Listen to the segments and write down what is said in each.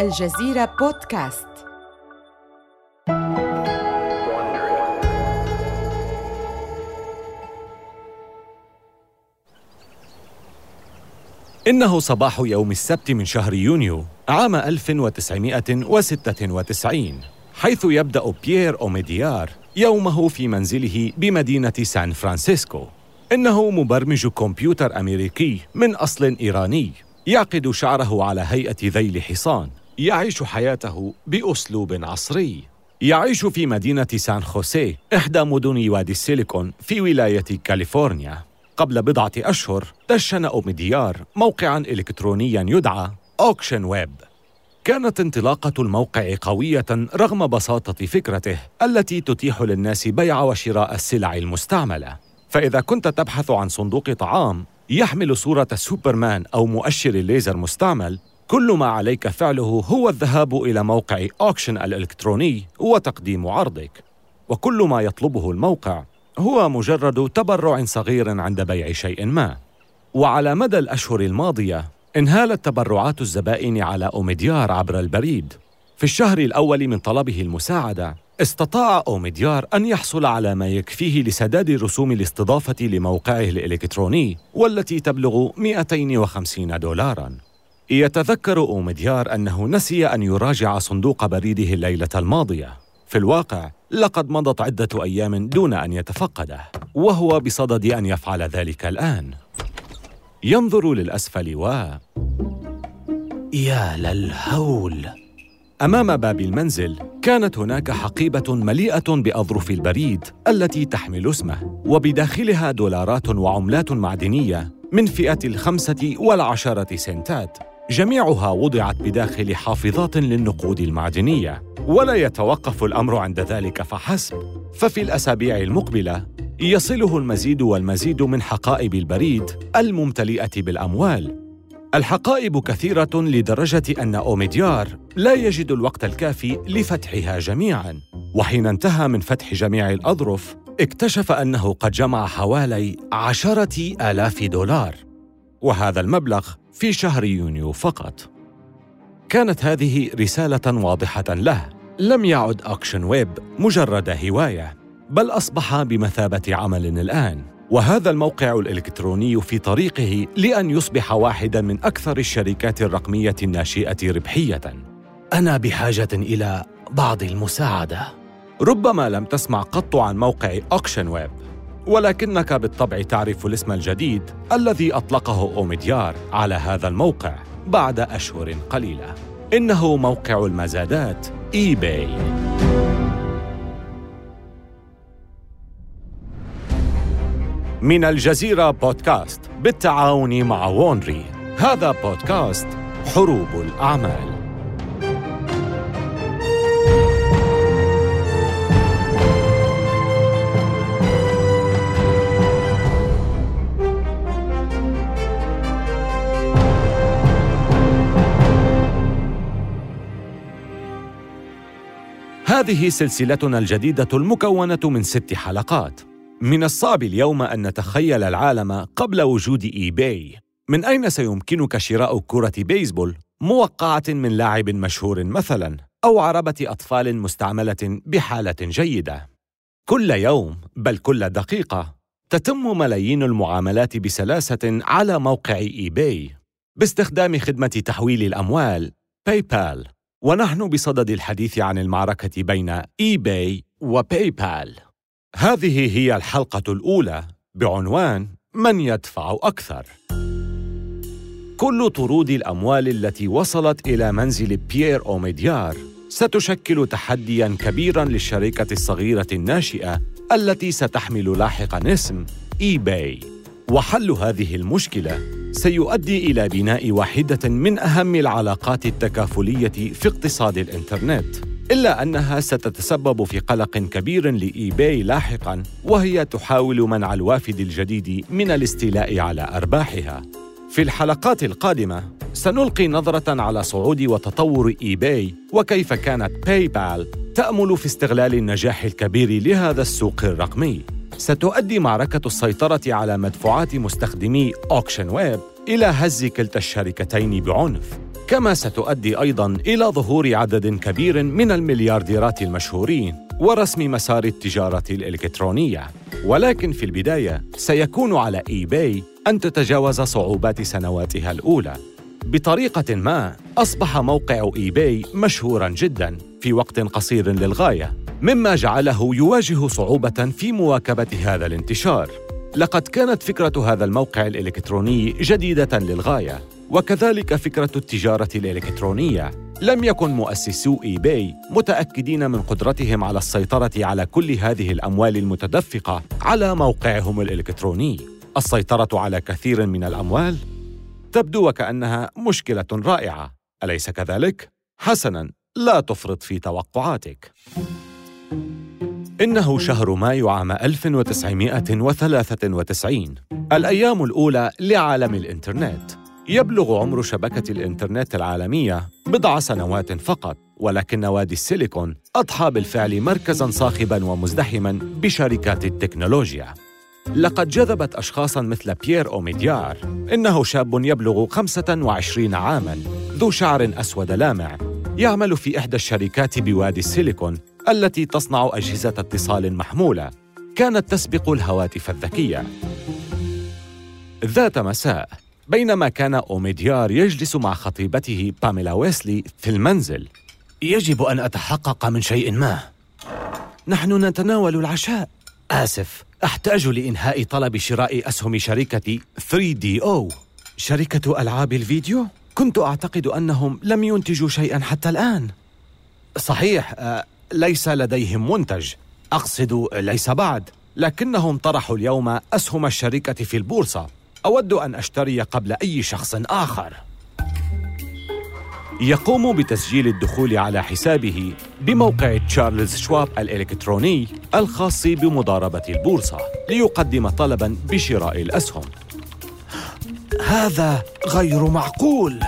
الجزيرة بودكاست. إنه صباح يوم السبت من شهر يونيو عام 1996 حيث يبدأ بيير أوميديار يومه في منزله بمدينة سان فرانسيسكو. إنه مبرمج كمبيوتر أمريكي من أصل إيراني يعقد شعره على هيئة ذيل حصان. يعيش حياته بأسلوب عصري. يعيش في مدينة سان خوسيه إحدى مدن وادي السيليكون في ولاية كاليفورنيا. قبل بضعة أشهر دشن أوميديار موقعاً إلكترونياً يدعى Auction Web. كانت انطلاقة الموقع قوية رغم بساطة فكرته التي تتيح للناس بيع وشراء السلع المستعملة. فإذا كنت تبحث عن صندوق طعام يحمل صورة سوبرمان أو مؤشر ليزر مستعمل كل ما عليك فعله هو الذهاب إلى موقع Auction الإلكتروني وتقديم عرضك. وكل ما يطلبه الموقع هو مجرد تبرع صغير عند بيع شيء ما. وعلى مدى الأشهر الماضية انهالت تبرعات الزبائن على أوميديار عبر البريد. في الشهر الأول من طلبه المساعدة استطاع أوميديار أن يحصل على ما يكفيه لسداد رسوم الاستضافة لموقعه الإلكتروني والتي تبلغ 250 دولاراً. يتذكر أوميديار أنه نسي أن يراجع صندوق بريده الليلة الماضية. في الواقع لقد مضت عدة أيام دون أن يتفقده وهو بصدد أن يفعل ذلك الآن. ينظر للأسفل و يا للهول. أمام باب المنزل كانت هناك حقيبة مليئة بأظرف البريد التي تحمل اسمه وبداخلها دولارات وعملات معدنية من فئة الخمسة والعشرة سنتات. جميعها وضعت بداخل حافظات للنقود المعدنية ولا يتوقف الأمر عند ذلك فحسب. ففي الأسابيع المقبلة يصله المزيد والمزيد من حقائب البريد الممتلئة بالأموال. الحقائب كثيرة لدرجة أن أوميديار لا يجد الوقت الكافي لفتحها جميعاً. وحين انتهى من فتح جميع الأظرف اكتشف أنه قد جمع حوالي عشرة آلاف دولار. وهذا المبلغ في شهر يونيو فقط. كانت هذه رسالة واضحة له. لم يعد Auction Web مجرد هواية بل أصبح بمثابة عمل الآن. وهذا الموقع الإلكتروني في طريقه لأن يصبح واحداً من أكثر الشركات الرقمية الناشئة ربحية. أنا بحاجة إلى بعض المساعدة. ربما لم تسمع قط عن موقع Auction Web. ولكنك بالطبع تعرف الاسم الجديد الذي أطلقه أوميديار على هذا الموقع بعد أشهر قليلة. إنه موقع المزادات eBay من الجزيرة بودكاست بالتعاون مع Wondery. هذا بودكاست حروب الأعمال. هذه سلسلتنا الجديدة المكونة من ست حلقات. من الصعب اليوم أن نتخيل العالم قبل وجود eBay. من أين سيمكنك شراء كرة بيسبول موقعة من لاعب مشهور مثلاً، أو عربة أطفال مستعملة بحالة جيدة؟ كل يوم، بل كل دقيقة، تتم ملايين المعاملات بسلاسة على موقع eBay باستخدام خدمة تحويل الأموال PayPal ونحن بصدد الحديث عن المعركة بين eBay و PayPal هذه هي الحلقة الأولى. بعنوان من يدفع أكثر. كل طرود الأموال التي وصلت إلى منزل بيير أوميديار ستشكل تحدياً كبيراً للشركة الصغيرة الناشئة التي ستحمل لاحقاً اسم eBay وحل هذه المشكلة سيؤدي إلى بناء واحدة من أهم العلاقات التكافلية في اقتصاد الإنترنت إلا أنها ستتسبب في قلق كبير ل eBay لاحقاً وهي تحاول منع الوافد الجديد من الاستيلاء على أرباحها. في الحلقات القادمة سنلقي نظرة على صعود وتطور eBay وكيف كانت PayPal تأمل في استغلال النجاح الكبير لهذا السوق الرقمي. ستؤدي معركة السيطرة على مدفوعات مستخدمي Auction Web إلى هز كلتا الشركتين بعنف. كما ستؤدي أيضا إلى ظهور عدد كبير من المليارديرات المشهورين ورسم مسار التجارة الإلكترونية. ولكن في البداية سيكون على eBay أن تتجاوز صعوبات سنواتها الأولى. بطريقة ما أصبح موقع eBay مشهورا جدا في وقت قصير للغاية مما جعله يواجه صعوبة في مواكبة هذا الانتشار. لقد كانت فكرة هذا الموقع الإلكتروني جديدة للغاية وكذلك فكرة التجارة الإلكترونية. لم يكن مؤسسو اي باي متأكدين من قدرتهم على السيطرة على كل هذه الأموال المتدفقة على موقعهم الإلكتروني. السيطرة على كثير من الأموال تبدو وكأنها مشكلة رائعة. أليس كذلك؟ حسنا لا تفرط في توقعاتك. إنه شهر مايو عام 1993 الأيام الأولى لعالم الإنترنت. يبلغ عمر شبكة الإنترنت العالمية بضع سنوات فقط ولكن وادي السيليكون أضحى بالفعل مركزاً صاخباً ومزدحماً بشركات التكنولوجيا. لقد جذبت أشخاصاً مثل بيير أوميديار. إنه شاب يبلغ 25 عاماً ذو شعر أسود لامع يعمل في إحدى الشركات بوادي السيليكون التي تصنع أجهزة اتصال محمولة. كانت تسبق الهواتف الذكية. ذات مساء بينما كان أوميديار يجلس مع خطيبته باميلا ويسلي في المنزل. يجب أن أتحقق من شيء ما. نحن نتناول العشاء. آسف. أحتاج لإنهاء طلب شراء أسهم شركة 3DO شركة ألعاب الفيديو؟ كنت أعتقد أنهم لم ينتجوا شيئا حتى الآن. صحيح آه، ليس لديهم منتج. أقصد ليس بعد لكنهم طرحوا اليوم أسهم الشركة في البورصة. أود أن أشتري قبل أي شخص آخر. يقوم بتسجيل الدخول على حسابه بموقع تشارلز شواب الإلكتروني الخاص بمضاربة البورصة ليقدم طلبا بشراء الأسهم. هذا غير معقول.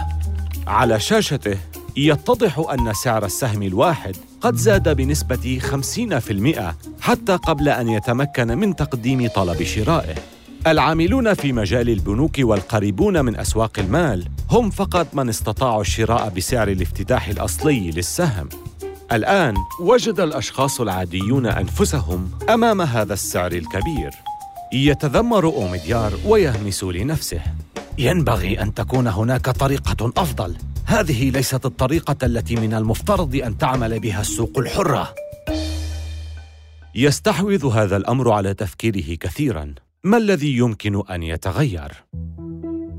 على شاشته يتضح أن سعر السهم الواحد قد زاد بنسبة 50% حتى قبل أن يتمكن من تقديم طلب شرائه. العاملون في مجال البنوك والقريبون من أسواق المال هم فقط من استطاعوا الشراء بسعر الافتتاح الأصلي للسهم. الآن وجد الأشخاص العاديون أنفسهم أمام هذا السعر الكبير. يتذمر أوميديار ويهمس لنفسه. ينبغي أن تكون هناك طريقة أفضل. هذه ليست الطريقة التي من المفترض أن تعمل بها السوق الحرة. يستحوذ هذا الأمر على تفكيره كثيراً. ما الذي يمكن أن يتغير؟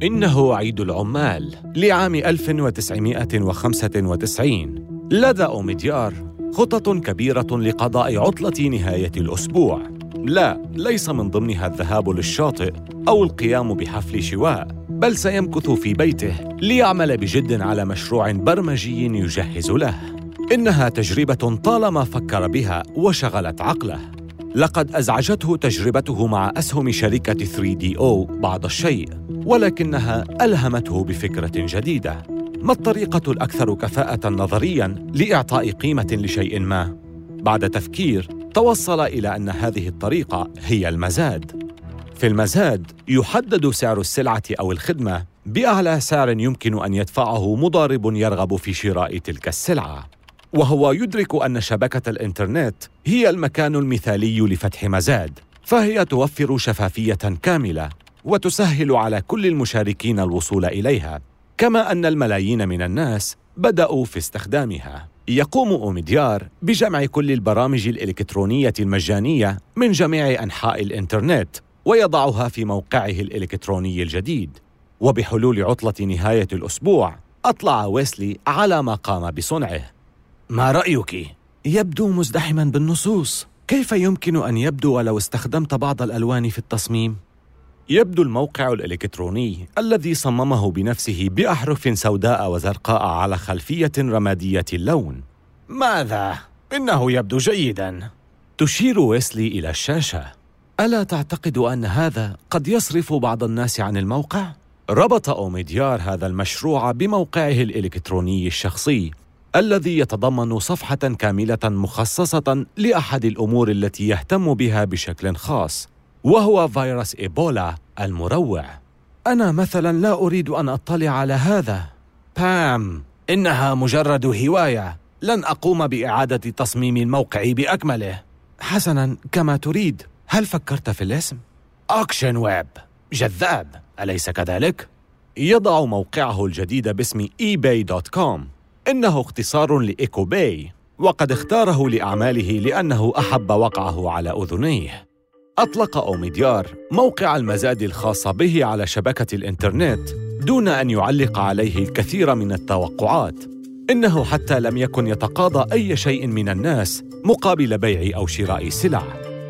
إنه عيد العمال لعام 1995 لدى أوميديار خطط كبيرة لقضاء عطلة نهاية الأسبوع. لا ليس من ضمنها الذهاب للشاطئ أو القيام بحفل شواء بل سيمكث في بيته ليعمل بجد على مشروع برمجي يجهز له. إنها تجربة طالما فكر بها وشغلت عقله. لقد أزعجته تجربته مع أسهم شركة 3DO بعض الشيء ولكنها ألهمته بفكرة جديدة. ما الطريقة الأكثر كفاءة نظرياً لإعطاء قيمة لشيء ما؟ بعد تفكير توصل إلى أن هذه الطريقة هي المزاد. في المزاد يحدد سعر السلعة أو الخدمة بأعلى سعر يمكن أن يدفعه مضارب يرغب في شراء تلك السلعة. وهو يدرك أن شبكة الإنترنت هي المكان المثالي لفتح مزاد فهي توفر شفافية كاملة وتسهل على كل المشاركين الوصول إليها كما أن الملايين من الناس بدأوا في استخدامها. يقوم أوميديار بجمع كل البرامج الإلكترونية المجانية من جميع أنحاء الإنترنت ويضعها في موقعه الإلكتروني الجديد. وبحلول عطلة نهاية الأسبوع أطلع ويسلي على ما قام بصنعه. ما رأيك؟ يبدو مزدحما بالنصوص كيف يمكن أن يبدو لو استخدمت بعض الألوان في التصميم؟ يبدو الموقع الإلكتروني الذي صممه بنفسه بأحرف سوداء وزرقاء على خلفية رمادية اللون ماذا؟ إنه يبدو جيدا تشير ويسلي إلى الشاشة ألا تعتقد أن هذا قد يصرف بعض الناس عن الموقع؟ ربط أوميديار هذا المشروع بموقعه الإلكتروني الشخصي الذي يتضمن صفحة كاملة مخصصة لأحد الأمور التي يهتم بها بشكل خاص وهو فيروس إيبولا المروع. أنا مثلا لا أريد أن أطلع على هذا. بام إنها مجرد هواية. لن أقوم بإعادة تصميم الموقع بأكمله. حسنا كما تريد. هل فكرت في الاسم؟ Auction Web. جذاب. أليس كذلك؟ يضع موقعه الجديد باسم eBay.com إنه اختصار ل Echo Bay وقد اختاره لأعماله لأنه أحب وقعه على أذنيه. أطلق أوميديار موقع المزاد الخاص به على شبكة الإنترنت دون أن يعلق عليه الكثير من التوقعات. إنه حتى لم يكن يتقاضى أي شيء من الناس مقابل بيع أو شراء سلع.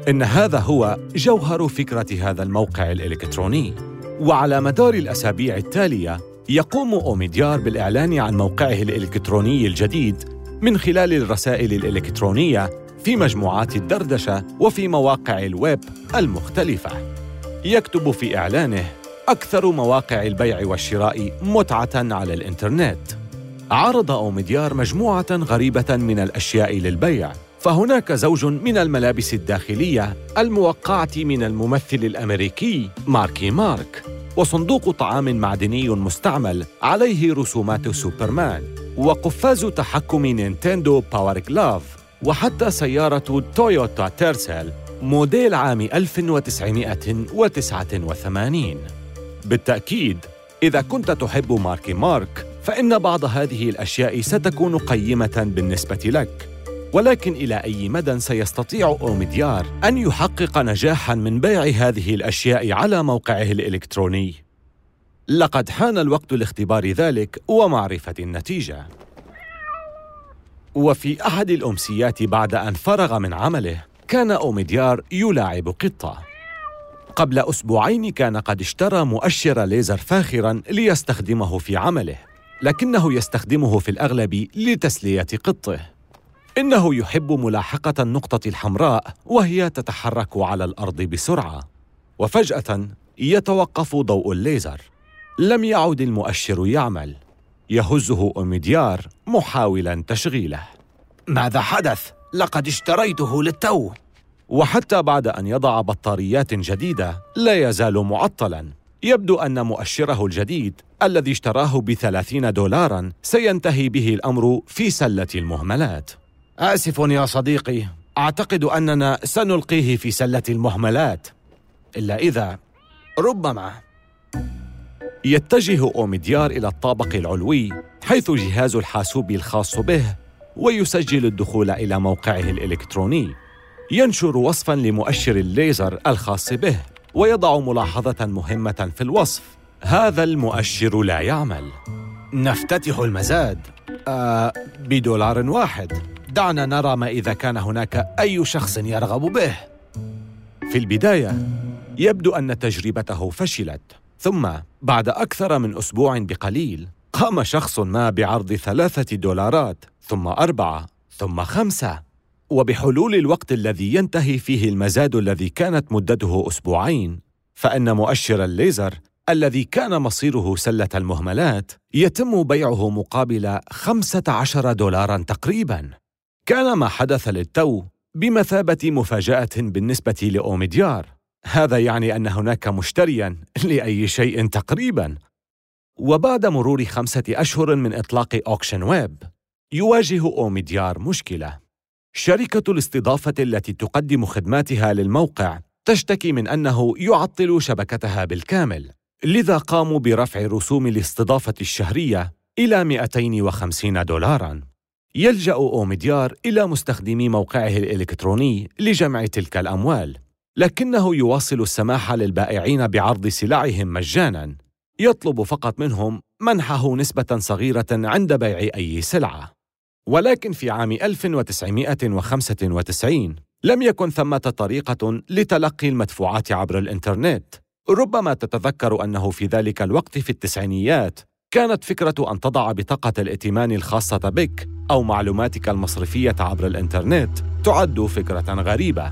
إن هذا هو جوهر فكرة هذا الموقع الإلكتروني. وعلى مدار الأسابيع التالية يقوم أوميديار بالإعلان عن موقعه الإلكتروني الجديد من خلال الرسائل الإلكترونية في مجموعات الدردشة وفي مواقع الويب المختلفة. يكتب في إعلانه: أكثر مواقع البيع والشراء متعة على الإنترنت. عرض أوميديار مجموعة غريبة من الأشياء للبيع، فهناك زوج من الملابس الداخلية الموقعة من الممثل الأمريكي ماركي مارك، وصندوق طعام معدني مستعمل عليه رسومات سوبرمان، وقفاز تحكم Nintendo Power Glove، وحتى سيارة Toyota Tercel موديل عام 1989 بالتأكيد إذا كنت تحب ماركي مارك فإن بعض هذه الأشياء ستكون قيمة بالنسبة لك. ولكن إلى أي مدى سيستطيع أوميديار أن يحقق نجاحاً من بيع هذه الأشياء على موقعه الإلكتروني؟ لقد حان الوقت لاختبار ذلك ومعرفة النتيجة. وفي أحد الأمسيات بعد أن فرغ من عمله كان أوميديار يلاعب قطة. قبل أسبوعين كان قد اشترى مؤشر ليزر فاخرا ليستخدمه في عمله لكنه يستخدمه في الأغلب لتسلية قطه. إنه يحب ملاحقة النقطة الحمراء وهي تتحرك على الأرض بسرعة. وفجأة يتوقف ضوء الليزر. لم يعد المؤشر يعمل. يهزه أوميديار محاولا تشغيله. ماذا حدث؟ لقد اشتريته للتو. وحتى بعد أن يضع بطاريات جديدة لا يزال معطلا. يبدو أن مؤشره الجديد الذي اشتراه بثلاثين دولارا سينتهي به الأمر في سلة المهملات. آسف يا صديقي. أعتقد أننا سنلقيه في سلة المهملات. إلا إذا ربما. يتجه أوميديار إلى الطابق العلوي حيث جهاز الحاسوب الخاص به ويسجل الدخول إلى موقعه الإلكتروني. ينشر وصفا لمؤشر الليزر الخاص به ويضع ملاحظة مهمة في الوصف. هذا المؤشر لا يعمل. نفتتح المزاد. آه بدولار واحد. دعنا نرى ما إذا كان هناك أي شخص يرغب به. في البداية يبدو أن تجربته فشلت. ثم بعد أكثر من أسبوع بقليل قام شخص ما بعرض ثلاثة دولارات ثم أربعة ثم خمسة. وبحلول الوقت الذي ينتهي فيه المزاد الذي كانت مدته أسبوعين فإن مؤشر الليزر الذي كان مصيره سلة المهملات يتم بيعه مقابل خمسة عشر دولارا تقريبا. كان ما حدث للتو بمثابة مفاجأة بالنسبة لأوميديار. هذا يعني أن هناك مشتريا لأي شيء تقريبا. وبعد مرور خمسة أشهر من إطلاق Auction Web يواجه أوميديار مشكلة. شركة الاستضافة التي تقدم خدماتها للموقع تشتكي من أنه يعطل شبكتها بالكامل لذا قاموا برفع رسوم الاستضافة الشهرية إلى 250 دولاراً. يلجأ أوميديار إلى مستخدمي موقعه الإلكتروني لجمع تلك الأموال لكنه يواصل السماح للبائعين بعرض سلعهم مجاناً. يطلب فقط منهم منحه نسبة صغيرة عند بيع أي سلعة. ولكن في عام 1995 لم يكن ثمة طريقة لتلقي المدفوعات عبر الإنترنت ربما تتذكر أنه في ذلك الوقت في التسعينيات كانت فكرة أن تضع بطاقة الائتمان الخاصة بك أو معلوماتك المصرفية عبر الإنترنت تعد فكرة غريبة.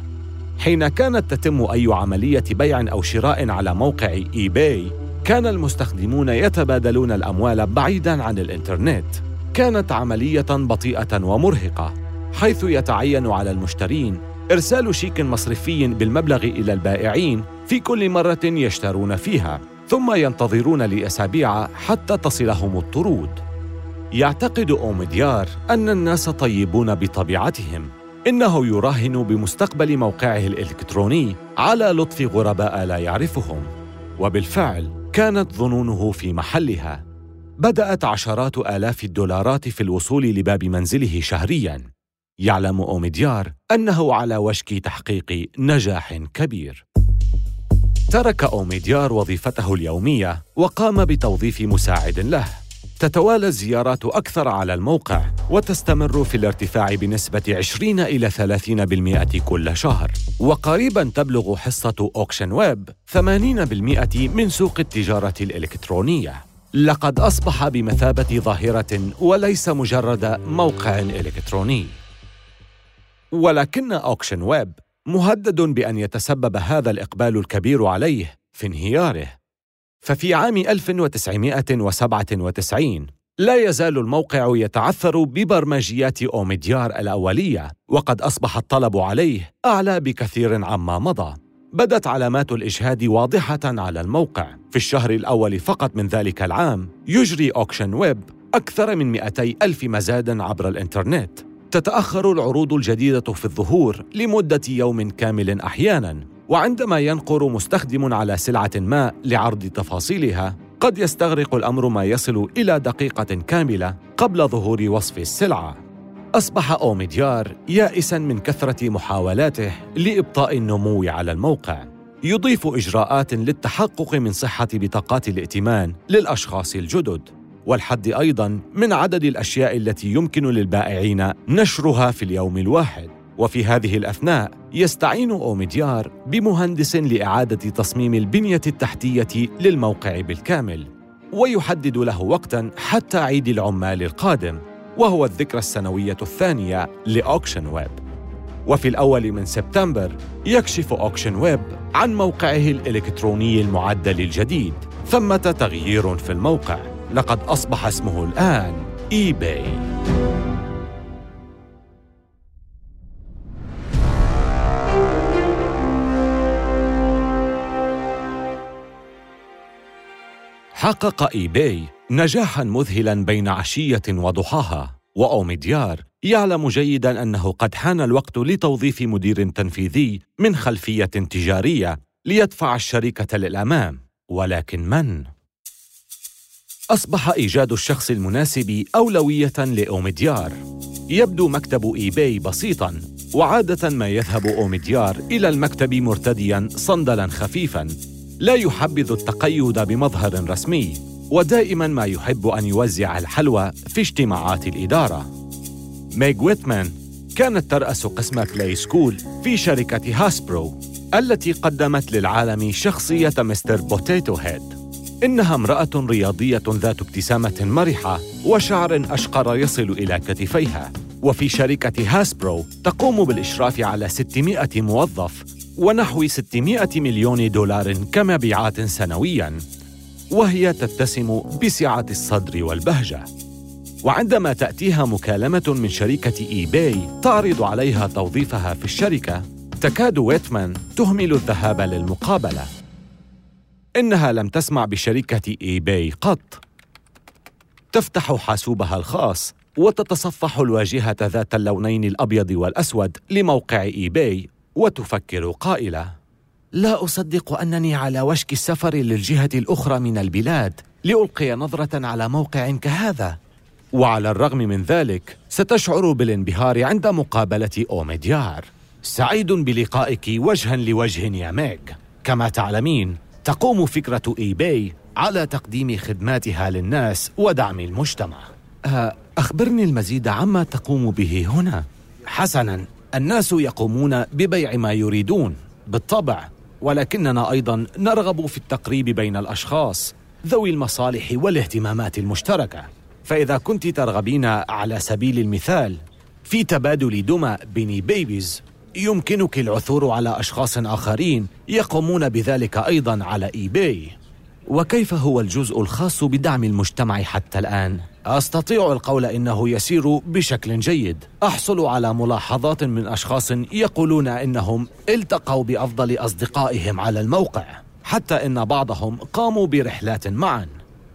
حين كانت تتم أي عملية بيع أو شراء على موقع إي باي كان المستخدمون يتبادلون الأموال بعيداً عن الإنترنت. كانت عملية بطيئة ومرهقة حيث يتعين على المشترين إرسال شيك مصرفي بالمبلغ إلى البائعين في كل مرة يشترون فيها. ثم ينتظرون لأسابيع حتى تصلهم الطرود. يعتقد أوميديار أن الناس طيبون بطبيعتهم. إنه يراهن بمستقبل موقعه الإلكتروني على لطف غرباء لا يعرفهم. وبالفعل كانت ظنونه في محلها. بدأت عشرات آلاف الدولارات في الوصول لباب منزله شهرياً. يعلم أوميديار أنه على وشك تحقيق نجاح كبير. ترك أوميديار وظيفته اليومية وقام بتوظيف مساعد له. تتوالى الزيارات أكثر على الموقع وتستمر في الارتفاع بنسبة 20 إلى 30% كل شهر. وقريبا تبلغ حصة Auction Web 80% من سوق التجارة الإلكترونية. لقد أصبح بمثابة ظاهرة وليس مجرد موقع إلكتروني. ولكن Auction Web مهدد بأن يتسبب هذا الإقبال الكبير عليه في انهياره. ففي عام 1997 لا يزال الموقع يتعثر ببرمجيات أوميديار الأولية وقد أصبح الطلب عليه أعلى بكثير عما مضى. بدت علامات الإجهاد واضحة على الموقع. في الشهر الأول فقط من ذلك العام يجري Auction Web أكثر من 200 ألف مزاد عبر الإنترنت. تتأخر العروض الجديدة في الظهور لمدة يوم كامل أحياناً وعندما ينقر مستخدم على سلعة ما لعرض تفاصيلها قد يستغرق الأمر ما يصل إلى دقيقة كاملة قبل ظهور وصف السلعة. أصبح أوميديار يائساً من كثرة محاولاته لإبطاء النمو على الموقع. يضيف إجراءات للتحقق من صحة بطاقات الائتمان للأشخاص الجدد. والحد أيضاً من عدد الأشياء التي يمكن للبائعين نشرها في اليوم الواحد. وفي هذه الأثناء يستعين أوميديار بمهندس لإعادة تصميم البنية التحتية للموقع بالكامل ويحدد له وقتاً حتى عيد العمال القادم وهو الذكرى السنوية الثانية ل Auction Web. وفي الأول من سبتمبر يكشف Auction Web عن موقعه الإلكتروني المعدل الجديد ثمة تغيير في الموقع. لقد أصبح اسمه الآن eBay حقق eBay نجاحا مذهلا بين عشية وضحاها وأوميديار يعلم جيدا أنه قد حان الوقت لتوظيف مدير تنفيذي من خلفية تجارية ليدفع الشركة للأمام ولكن من؟ أصبح إيجاد الشخص المناسب أولوية لأوميديار. يبدو مكتب eBay بسيطاً وعادة ما يذهب أوميديار إلى المكتب مرتدياً صندلاً خفيفاً. لا يحبذ التقيد بمظهر رسمي ودائما ما يحب أن يوزع الحلوى في اجتماعات الإدارة. ميغ ويتمان كانت ترأس قسم Playskool في شركة Hasbro التي قدمت للعالم شخصية Mr. Potato Head. إنها امرأة رياضية ذات ابتسامة مرحة وشعر أشقر يصل إلى كتفيها. وفي شركة Hasbro تقوم بالإشراف على 600 موظف ونحو 600 مليون دولار كمبيعات سنوياً. وهي تتسم بسعة الصدر والبهجة. وعندما تأتيها مكالمة من شركة eBay تعرض عليها توظيفها في الشركة تكاد ويتمان تهمل الذهاب للمقابلة. إنها لم تسمع بشركة eBay قط. تفتح حاسوبها الخاص وتتصفح الواجهة ذات اللونين الأبيض والأسود لموقع eBay وتفكر قائلة. لا أصدق أنني على وشك السفر للجهة الأخرى من البلاد لألقي نظرة على موقع كهذا. وعلى الرغم من ذلك ستشعر بالانبهار عند مقابلة أوميديار. سعيد بلقائك وجها لوجه يا ميغ. كما تعلمين تقوم فكرة إي باي على تقديم خدماتها للناس ودعم المجتمع. أه، أخبرني المزيد عما تقوم به هنا. حسنا الناس يقومون ببيع ما يريدون بالطبع ولكننا أيضا نرغب في التقريب بين الأشخاص ذوي المصالح والاهتمامات المشتركة. فإذا كنت ترغبين على سبيل المثال في تبادل دمى Beanie Babies يمكنك العثور على أشخاص آخرين يقومون بذلك أيضا على eBay وكيف هو الجزء الخاص بدعم المجتمع حتى الآن؟ أستطيع القول إنه يسير بشكل جيد. أحصل على ملاحظات من أشخاص يقولون إنهم التقوا بأفضل أصدقائهم على الموقع حتى إن بعضهم قاموا برحلات معا.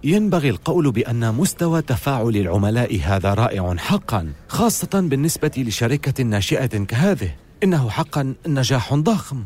ينبغي القول بأن مستوى تفاعل العملاء هذا رائع حقا خاصة بالنسبة لشركة ناشئة كهذه. إنه حقا نجاح ضخم.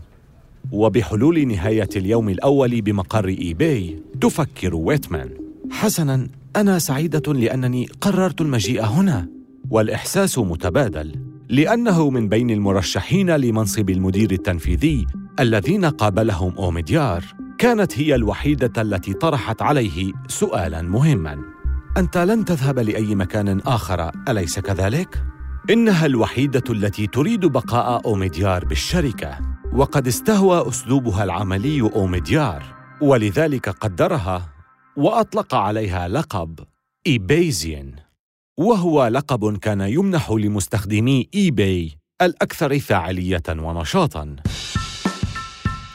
وبحلول نهاية اليوم الأول بمقر إيباي تفكر ويتمان. حسنا أنا سعيدة لأنني قررت المجيء هنا. والإحساس متبادل لأنه من بين المرشحين لمنصب المدير التنفيذي الذين قابلهم أوميديار. كانت هي الوحيدة التي طرحت عليه سؤالا مهما. أنت لن تذهب لأي مكان آخر أليس كذلك؟ إنها الوحيدة التي تريد بقاء أوميديار بالشركة وقد استهوى أسلوبها العملي أوميديار ولذلك قدرها وأطلق عليها لقب eBaysian وهو لقب كان يمنح لمستخدمي eBay الأكثر فاعلية ونشاطاً.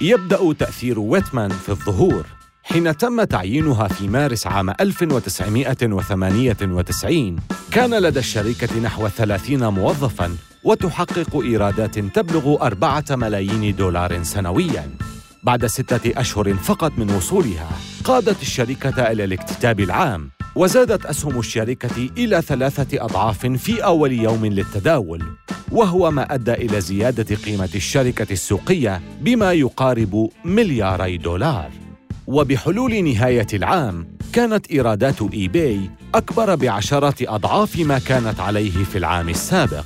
يبدأ تأثير ويتمان في الظهور. حين تم تعيينها في مارس عام 1998 كان لدى الشركة نحو 30 موظفاً وتحقق إيرادات تبلغ أربعة ملايين دولار سنوياً. بعد ستة أشهر فقط من وصولها قادت الشركة إلى الاكتتاب العام وزادت أسهم الشركة إلى ثلاثة أضعاف في أول يوم للتداول وهو ما أدى إلى زيادة قيمة الشركة السوقية بما يقارب ملياري دولار. وبحلول نهاية العام كانت إيرادات eBay أكبر بعشرة أضعاف ما كانت عليه في العام السابق.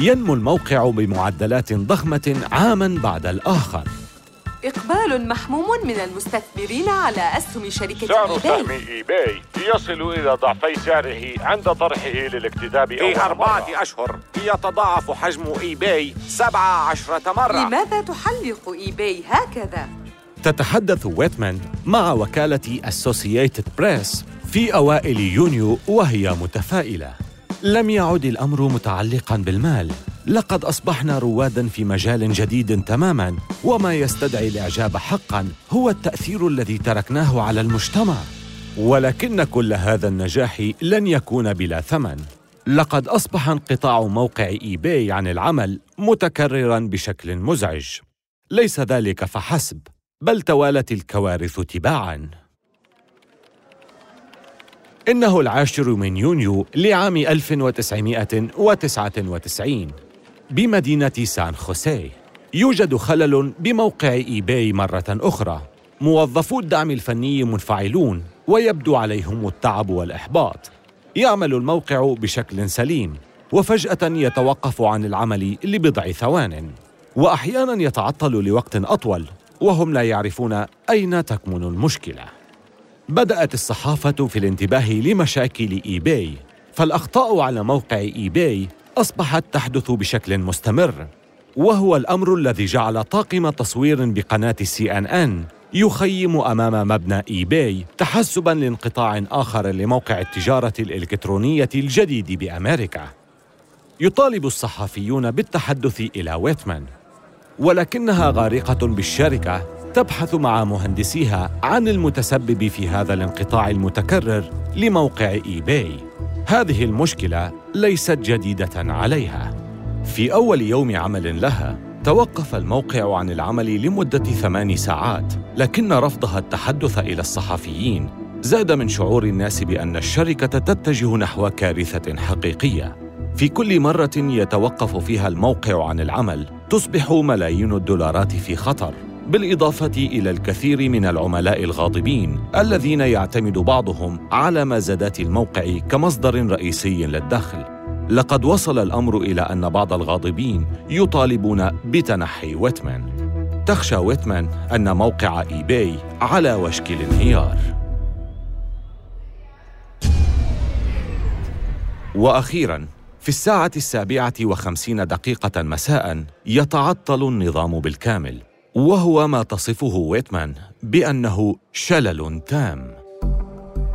ينمو الموقع بمعدلات ضخمة عاماً بعد الآخر. إقبال محموم من المستثمرين على أسهم شركة سعر eBay. سهم eBay يصل إلى ضعفي سعره عند طرحه للاكتتاب في أربعة أشهر يتضاعف حجم إيباي سبع عشرة مرة. لماذا تحلق إيباي هكذا؟ تتحدث ويتمان مع وكالة أسوسييتد بريس في أوائل يونيو وهي متفائلة. لم يعد الأمر متعلقا بالمال. لقد أصبحنا روادا في مجال جديد تماما وما يستدعي الإعجاب حقا هو التأثير الذي تركناه على المجتمع. ولكن كل هذا النجاح لن يكون بلا ثمن. لقد أصبح انقطاع موقع إيباي عن العمل متكررا بشكل مزعج. ليس ذلك فحسب. بل توالت الكوارث تباعا. إنه العاشر من يونيو لعام 1999 بمدينة سان خوسيه. يوجد خلل بموقع إيباي مرة أخرى. موظفو الدعم الفني منفعلون ويبدو عليهم التعب والإحباط. يعمل الموقع بشكل سليم وفجأة يتوقف عن العمل لبضع ثوان. وأحيانا يتعطل لوقت أطول. وهم لا يعرفون أين تكمن المشكلة. بدأت الصحافة في الانتباه لمشاكل إيباي فالأخطاء على موقع إيباي أصبحت تحدث بشكل مستمر وهو الأمر الذي جعل طاقم تصوير بقناة سي أن أن يخيم أمام مبنى إيباي تحسباً لانقطاع آخر لموقع التجارة الإلكترونية الجديد بأمريكا. يطالب الصحفيون بالتحدث إلى ويتمان. ولكنها غارقة بالشركة تبحث مع مهندسيها عن المتسبب في هذا الانقطاع المتكرر لموقع إيباي. هذه المشكلة ليست جديدة عليها. في أول يوم عمل لها توقف الموقع عن العمل لمدة ثمان ساعات لكن رفضها التحدث إلى الصحفيين. زاد من شعور الناس بأن الشركة تتجه نحو كارثة حقيقية. في كل مرة يتوقف فيها الموقع عن العمل تصبح ملايين الدولارات في خطر بالإضافة إلى الكثير من العملاء الغاضبين الذين يعتمد بعضهم على مزادات الموقع كمصدر رئيسي للدخل. لقد وصل الأمر إلى أن بعض الغاضبين يطالبون بتنحي ويتمان. تخشى ويتمان أن موقع إيباي على وشك الانهيار. وأخيراً في الساعة السابعة وخمسين دقيقة مساء يتعطل النظام بالكامل وهو ما تصفه ويتمان بأنه شلل تام.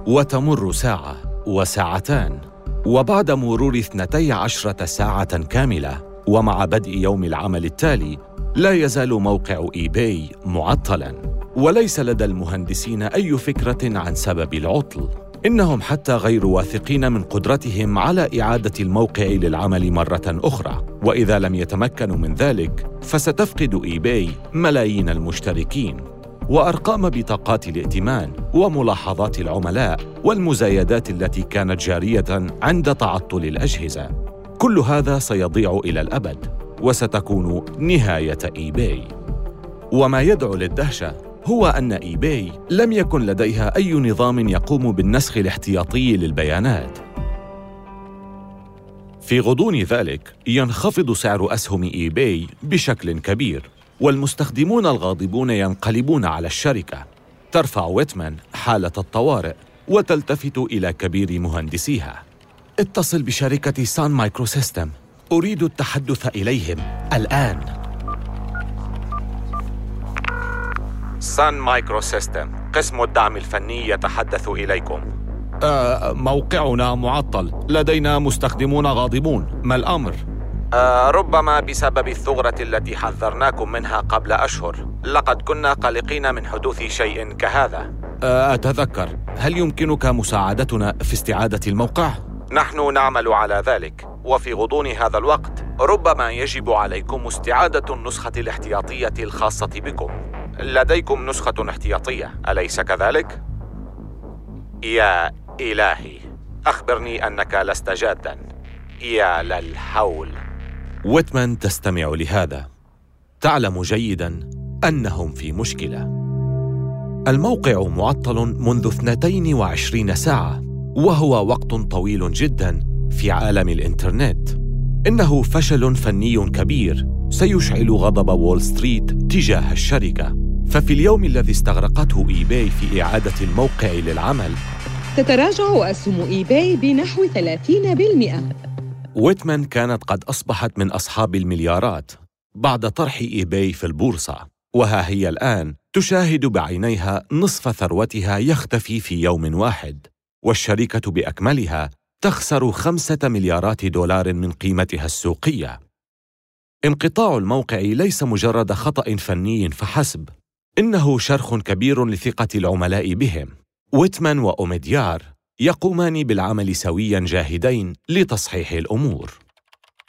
وتمر ساعة وساعتان وبعد مرور اثنتي عشرة ساعة كاملة ومع بدء يوم العمل التالي لا يزال موقع إيباي معطلاً. وليس لدى المهندسين أي فكرة عن سبب العطل. إنهم حتى غير واثقين من قدرتهم على إعادة الموقع للعمل مرة أخرى، وإذا لم يتمكنوا من ذلك فستفقد إيباي ملايين المشتركين. وأرقام بطاقات الائتمان وملاحظات العملاء والمزايدات التي كانت جارية عند تعطل الأجهزة. كل هذا سيضيع إلى الأبد وستكون نهاية إيباي. وما يدعو للدهشة؟ هو أن إيباي لم يكن لديها أي نظام يقوم بالنسخ الاحتياطي للبيانات. في غضون ذلك ينخفض سعر أسهم إيباي بشكل كبير والمستخدمون الغاضبون ينقلبون على الشركة. ترفع ويتمان حالة الطوارئ وتلتفت إلى كبير مهندسيها. اتصل بشركة سان مايكرو سيستم. أريد التحدث إليهم. الآن. سان مايكرو سيستم قسم الدعم الفني يتحدث إليكم. آه موقعنا معطل. لدينا مستخدمون غاضبون. ما الأمر؟ آه ربما بسبب الثغرة التي حذرناكم منها قبل أشهر. لقد كنا قلقين من حدوث شيء كهذا. آه أتذكر. هل يمكنك مساعدتنا في استعادة الموقع؟ نحن نعمل على ذلك. وفي غضون هذا الوقت ربما يجب عليكم استعادة النسخة الاحتياطية الخاصة بكم. لديكم نسخة احتياطية أليس كذلك؟ يا إلهي أخبرني أنك لست جادا. يا للهول ويتمان تستمع لهذا. تعلم جيدا أنهم في مشكلة. الموقع معطل منذ 22 ساعة وهو وقت طويل جدا في عالم الإنترنت. إنه فشل فني كبير سيشعل غضب وول ستريت تجاه الشركة. ففي اليوم الذي استغرقته إيباي في إعادة الموقع للعمل تتراجع أسهم إيباي بنحو 30% ويتمان كانت قد أصبحت من أصحاب المليارات بعد طرح إيباي في البورصة وها هي الآن تشاهد بعينيها نصف ثروتها يختفي في يوم واحد والشركة بأكملها تخسر خمسة مليارات دولار من قيمتها السوقية. انقطاع الموقع ليس مجرد خطأ فني فحسب إنه شرخ كبير لثقة العملاء بهم. ويتمان وأوميديار يقومان بالعمل سويا جاهدين لتصحيح الأمور.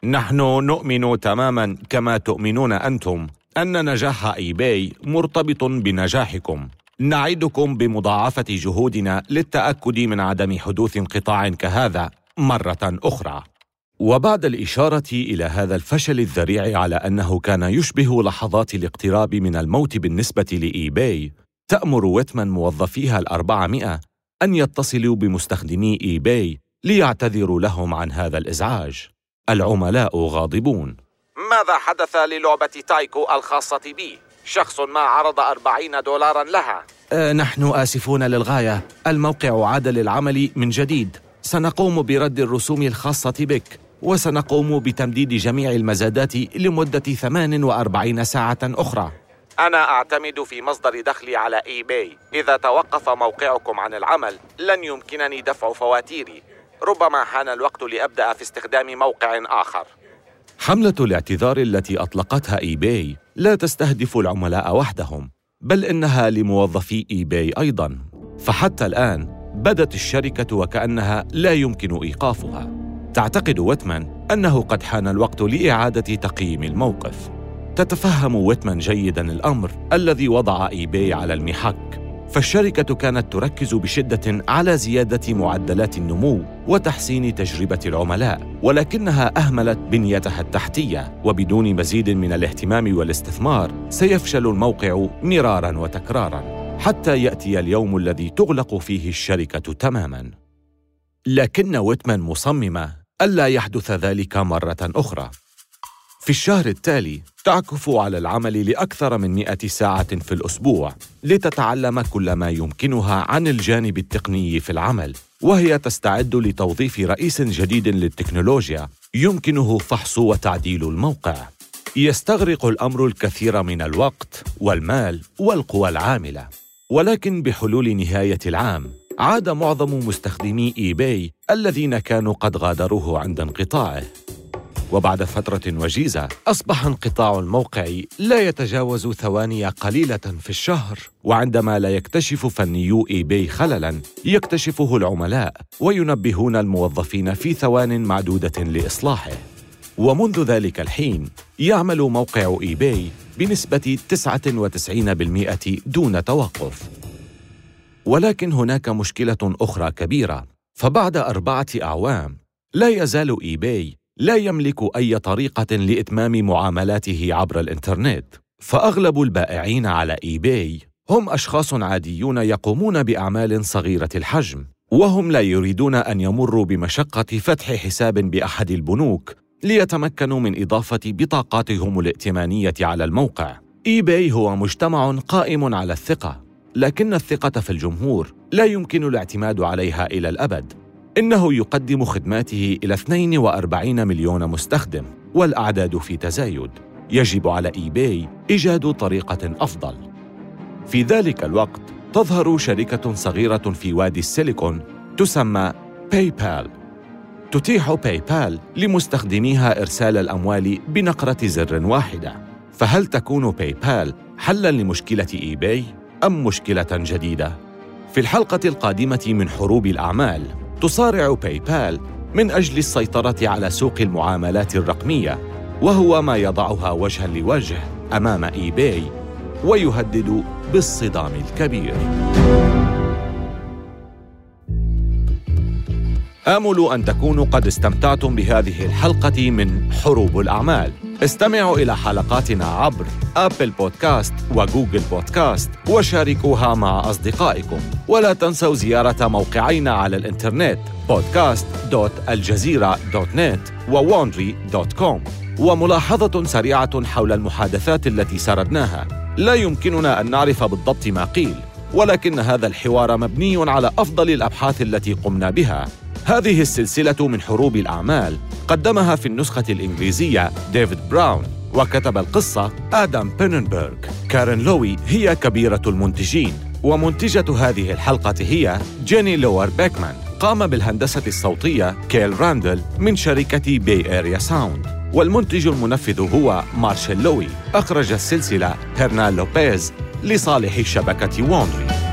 نحن نؤمن تماما كما تؤمنون أنتم أن نجاح إيباي مرتبط بنجاحكم. نعدكم بمضاعفة جهودنا للتأكد من عدم حدوث انقطاع كهذا مرة أخرى. وبعد الإشارة إلى هذا الفشل الذريع على أنه كان يشبه لحظات الاقتراب من الموت بالنسبة لإيباي تأمر ويتمان موظفيها الأربعمائة أن يتصلوا بمستخدمي إيباي ليعتذروا لهم عن هذا الإزعاج. العملاء غاضبون. ماذا حدث للعبة تايكو الخاصة بي؟ شخص ما عرض أربعين دولارا لها. أه نحن آسفون للغاية. الموقع عاد للعمل من جديد. سنقوم برد الرسوم الخاصة بك. وسنقوم بتمديد جميع المزادات لمدة 48 ساعة أخرى. أنا أعتمد في مصدر دخلي على إي باي إذا توقف موقعكم عن العمل لن يمكنني دفع فواتيري. ربما حان الوقت لأبدأ في استخدام موقع آخر. حملة الاعتذار التي أطلقتها إي باي لا تستهدف العملاء وحدهم بل إنها لموظفي إي باي أيضاً. فحتى الآن بدت الشركة وكأنها لا يمكن إيقافها. تعتقد ويتمان أنه قد حان الوقت لإعادة تقييم الموقف. تتفهم ويتمان جيدا الأمر الذي وضع إيباي على المحك. فالشركة كانت تركز بشدة على زيادة معدلات النمو وتحسين تجربة العملاء ولكنها أهملت بنيتها التحتية. وبدون مزيد من الاهتمام والاستثمار سيفشل الموقع مرارا وتكرارا حتى يأتي اليوم الذي تغلق فيه الشركة تماما. لكن ويتمان مصممة ألا يحدث ذلك مرة أخرى. في الشهر التالي تعكف على العمل لأكثر من مئة ساعة في الأسبوع لتتعلم كل ما يمكنها عن الجانب التقني في العمل وهي تستعد لتوظيف رئيس جديد للتكنولوجيا يمكنه فحص وتعديل الموقع. يستغرق الأمر الكثير من الوقت والمال والقوى العاملة ولكن بحلول نهاية العام عاد معظم مستخدمي إيباي الذين كانوا قد غادروه عند انقطاعه. وبعد فترة وجيزة أصبح انقطاع الموقع لا يتجاوز ثواني قليلة في الشهر. وعندما لا يكتشف فنيو إي باي خللاً يكتشفه العملاء وينبهون الموظفين في ثوان معدودة لإصلاحه. ومنذ ذلك الحين يعمل موقع إيباي بنسبة 99% دون توقف. ولكن هناك مشكلة أخرى كبيرة. فبعد أربعة أعوام لا يزال إيباي لا يملك أي طريقة لإتمام معاملاته عبر الإنترنت. فأغلب البائعين على إيباي هم أشخاص عاديون يقومون بأعمال صغيرة الحجم وهم لا يريدون أن يمروا بمشقة فتح حساب بأحد البنوك ليتمكنوا من إضافة بطاقاتهم الائتمانية على الموقع. إيباي هو مجتمع قائم على الثقة. لكن الثقة في الجمهور لا يمكن الاعتماد عليها إلى الأبد. إنه يقدم خدماته إلى 42 مليون مستخدم والأعداد في تزايد. يجب على إيباي إيجاد طريقة أفضل. في ذلك الوقت تظهر شركة صغيرة في وادي السيليكون تسمى باي بال تتيح باي بال لمستخدميها إرسال الأموال بنقرة زر واحدة. فهل تكون باي بال حلاً لمشكلة إيباي؟ أم مشكلة جديدة؟ في الحلقة القادمة من حروب الأعمال تصارع باي بال من أجل السيطرة على سوق المعاملات الرقمية وهو ما يضعها وجها لوجه أمام إيباي ويهدد بالصدام الكبير آمل أن تكونوا قد استمتعتم بهذه الحلقة من حروب الأعمال استمعوا إلى حلقاتنا عبر أبل بودكاست وجوجل بودكاست وشاركوها مع أصدقائكم. ولا تنسوا زيارة موقعينا على الإنترنت podcast.aljazeera.net وwandry.com وملاحظة سريعة حول المحادثات التي سردناها. لا يمكننا أن نعرف بالضبط ما قيل ولكن هذا الحوار مبني على أفضل الأبحاث التي قمنا بها. هذه السلسلة من حروب الأعمال. قدمها في النسخة الإنجليزية ديفيد براون وكتب القصة آدم بيننبرغ. كارين لوي هي كبيرة المنتجين ومنتجة هذه الحلقة هي جيني لوار بيكمان. قام بالهندسة الصوتية كيل راندل من شركة بي إيريا ساوند. والمنتج المنفذ هو مارشيل لوي. أخرج السلسلة هرنان لوبيز لصالح شبكة ووندري.